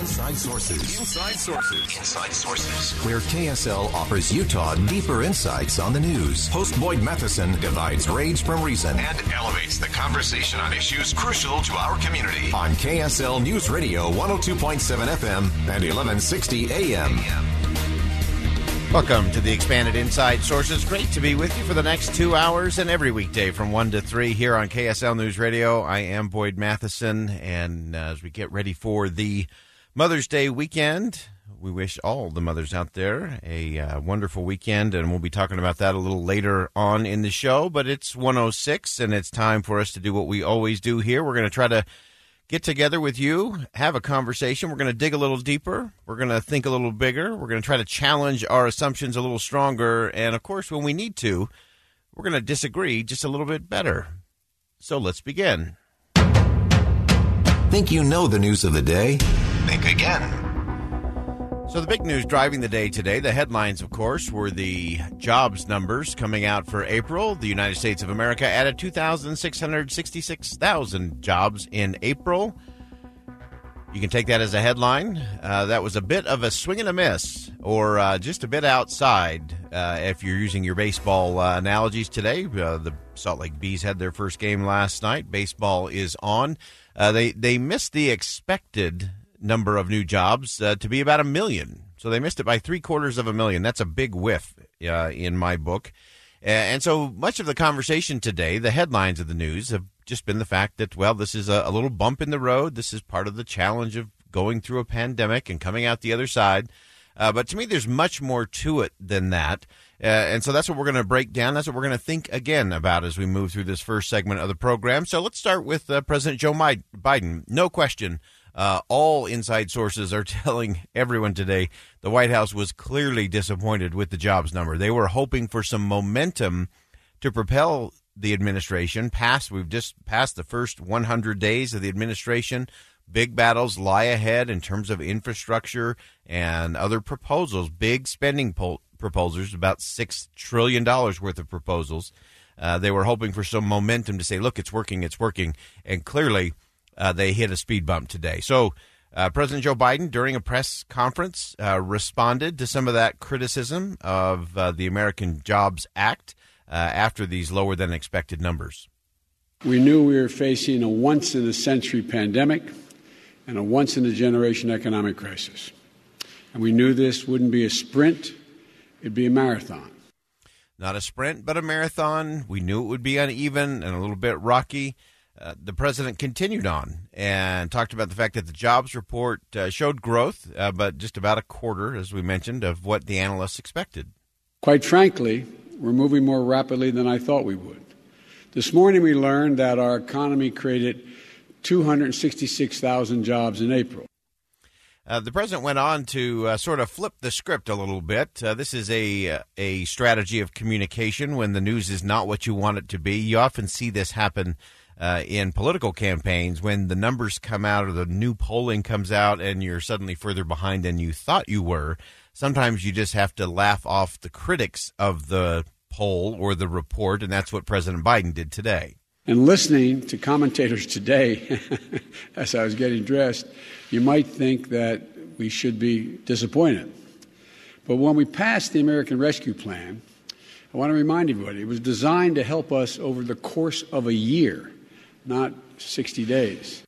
Inside Sources. Inside Sources. Inside Sources. Where KSL offers Utah deeper insights on the news. Host Boyd Matheson divides rage from reason and elevates the conversation on issues crucial to our community. On KSL News Radio 102.7 FM and 1160 AM. Welcome to the expanded Inside Sources. Great to be with you for the next two hours and every weekday from 1 to 3 here on KSL News Radio. I am Boyd Matheson, and as we get ready for the Mother's Day weekend. We wish all the mothers out there a uh, wonderful weekend, and we'll be talking about that a little later on in the show. But it's 106, and it's time for us to do what we always do here. We're going to try to get together with you, have a conversation. We're going to dig a little deeper. We're going to think a little bigger. We're going to try to challenge our assumptions a little stronger. And of course, when we need to, we're going to disagree just a little bit better. So let's begin. Think you know the news of the day? Think again. So, the big news driving the day today, the headlines, of course, were the jobs numbers coming out for April. The United States of America added 2,666,000 jobs in April. You can take that as a headline. Uh, that was a bit of a swing and a miss, or uh, just a bit outside uh, if you're using your baseball uh, analogies today. Uh, the Salt Lake Bees had their first game last night. Baseball is on. Uh, they, they missed the expected number of new jobs uh, to be about a million. So they missed it by three quarters of a million. That's a big whiff uh, in my book. And so much of the conversation today, the headlines of the news have just been the fact that, well, this is a, a little bump in the road. This is part of the challenge of going through a pandemic and coming out the other side. Uh, but to me, there's much more to it than that. Uh, and so that's what we're going to break down. That's what we're going to think again about as we move through this first segment of the program. So let's start with uh, President Joe Biden. No question uh, all inside sources are telling everyone today the White House was clearly disappointed with the jobs number. They were hoping for some momentum to propel the administration past. We've just passed the first 100 days of the administration. Big battles lie ahead in terms of infrastructure and other proposals. Big spending po- proposals, about six trillion dollars worth of proposals. Uh, they were hoping for some momentum to say, "Look, it's working, it's working," and clearly uh, they hit a speed bump today. So, uh, President Joe Biden, during a press conference, uh, responded to some of that criticism of uh, the American Jobs Act uh, after these lower than expected numbers. We knew we were facing a once in a century pandemic and a once in a generation economic crisis. And we knew this wouldn't be a sprint, it'd be a marathon. Not a sprint, but a marathon. We knew it would be uneven and a little bit rocky. Uh, the president continued on and talked about the fact that the jobs report uh, showed growth, uh, but just about a quarter, as we mentioned, of what the analysts expected. Quite frankly, we're moving more rapidly than I thought we would. This morning, we learned that our economy created 266,000 jobs in April. Uh, the president went on to uh, sort of flip the script a little bit. Uh, this is a a strategy of communication when the news is not what you want it to be. You often see this happen uh, in political campaigns when the numbers come out or the new polling comes out and you're suddenly further behind than you thought you were. Sometimes you just have to laugh off the critics of the poll or the report, and that's what President Biden did today. And listening to commentators today, as I was getting dressed, you might think that we should be disappointed. But when we passed the American Rescue Plan, I want to remind everybody it was designed to help us over the course of a year not 60 days.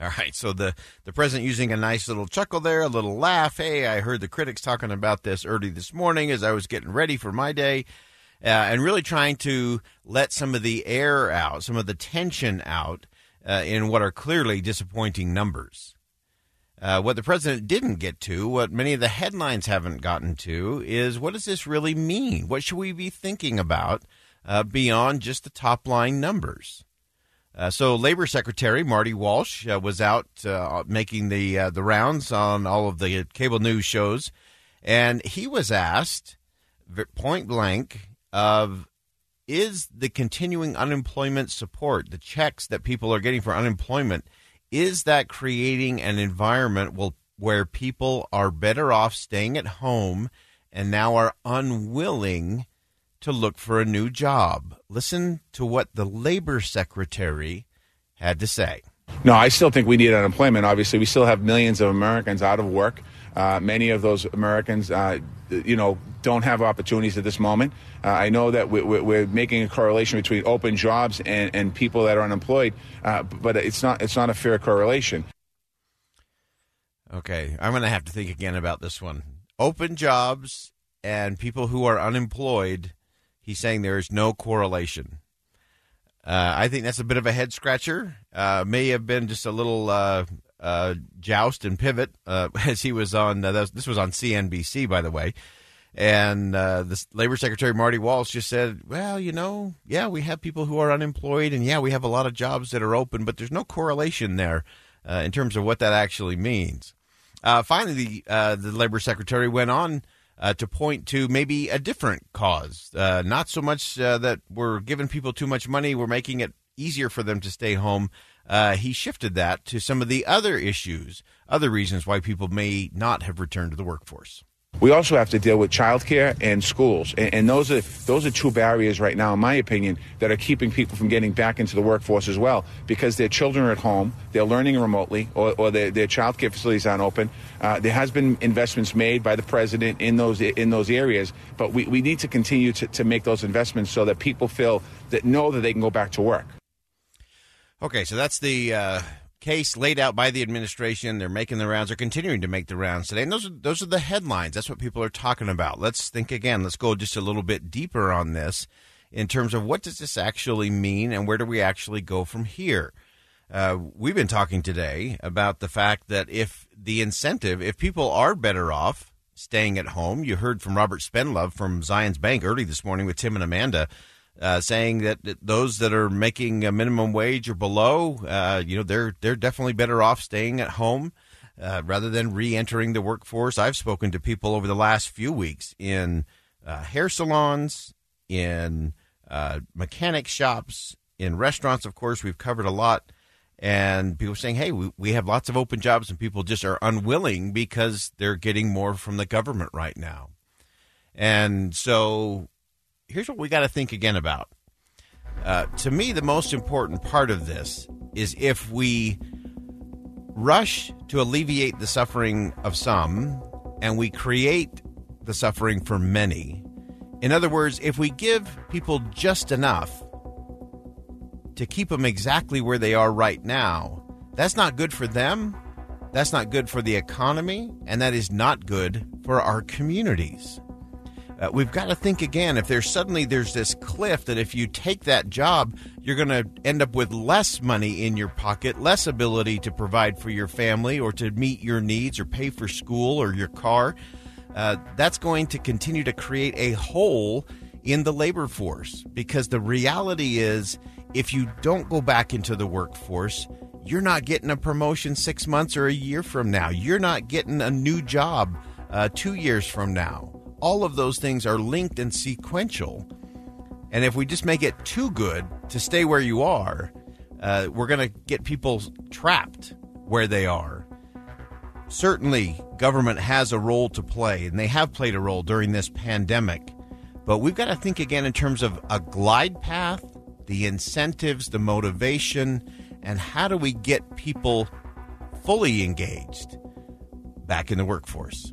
All right, so the, the president using a nice little chuckle there, a little laugh. Hey, I heard the critics talking about this early this morning as I was getting ready for my day, uh, and really trying to let some of the air out, some of the tension out uh, in what are clearly disappointing numbers. Uh, what the president didn't get to, what many of the headlines haven't gotten to, is what does this really mean? What should we be thinking about uh, beyond just the top line numbers? Uh, so, Labor Secretary Marty Walsh uh, was out uh, making the uh, the rounds on all of the cable news shows, and he was asked point blank of is the continuing unemployment support, the checks that people are getting for unemployment, is that creating an environment will, where people are better off staying at home and now are unwilling to look for a new job? Listen to what the labor secretary had to say. No, I still think we need unemployment. Obviously, we still have millions of Americans out of work. Uh, many of those Americans, uh, you know, don't have opportunities at this moment. Uh, I know that we're, we're, making a correlation between open jobs and, and people that are unemployed, uh, but it's not it's not a fair correlation. Okay, I'm going to have to think again about this one. Open jobs and people who are unemployed. He's saying there is no correlation. Uh, I think that's a bit of a head scratcher. Uh, may have been just a little uh, uh joust and pivot uh, as he was on. Uh, this was on CNBC, by the way. And the Labor Secretary Marty Walsh just said, "Well, you know, yeah, we have people who are unemployed, and yeah, we have a lot of jobs that are open, but there's no correlation there in terms of what that actually means." finally, the the Labor Secretary went on uh, to point to maybe a different cause. Uh, not so much uh, that we're giving people too much money, we're making it easier for them to stay home. Uh, he shifted that to some of the other issues, other reasons why people may not have returned to the workforce. We also have to deal with childcare and schools, and, and, those are those are two barriers right now, in my opinion, that are keeping people from getting back into the workforce as well, because their children are at home, they're learning remotely, or, or their, their childcare facilities aren't open. Uh, there has been investments made by the president in those in those areas, but we, we need to continue to, to make those investments so that people feel that know that they can go back to work. Okay, so that's the uh, case laid out by the administration. They're making the rounds. They're continuing to make the rounds today. And those are, those are the headlines. That's what people are talking about. Let's think again. Let's go just a little bit deeper on this in terms of what does this actually mean and where do we actually go from here? Uh, we've been talking today about the fact that if the incentive, if people are better off staying at home, you heard from Robert Spendlove from Zions Bank early this morning with Tim and Amanda uh, saying that, those that are making a minimum wage or below, uh, you know, they're they're definitely better off staying at home uh, rather than re-entering the workforce. I've spoken to people over the last few weeks in uh, hair salons, in uh, mechanic shops, in restaurants. Of course, we've covered a lot. And people saying, hey, we, we have lots of open jobs, and people just are unwilling because they're getting more from the government right now. And so here's what we got to think again about. Uh, to me, the most important part of this is if we rush to alleviate the suffering of some and we create the suffering for many. In other words, if we give people just enough to keep them exactly where they are right now, that's not good for them. That's not good for the economy. And that is not good for our communities uh, we've got to think again. If there's suddenly there's this cliff that if you take that job you're going to end up with less money in your pocket less ability to provide for your family or to meet your needs or pay for school or your car. Uh, that's going to continue to create a hole in the labor force because the reality is if you don't go back into the workforce you're not getting a promotion six months or a year from now. You're not getting a new job uh, two years from now all of those things are linked and sequential. And if we just make it too good to stay where you are, uh, we're going to get people trapped where they are. Certainly, government has a role to play, and they have played a role during this pandemic. But we've got to think again in terms of a glide path, the incentives, the motivation, and how do we get people fully engaged back in the workforce.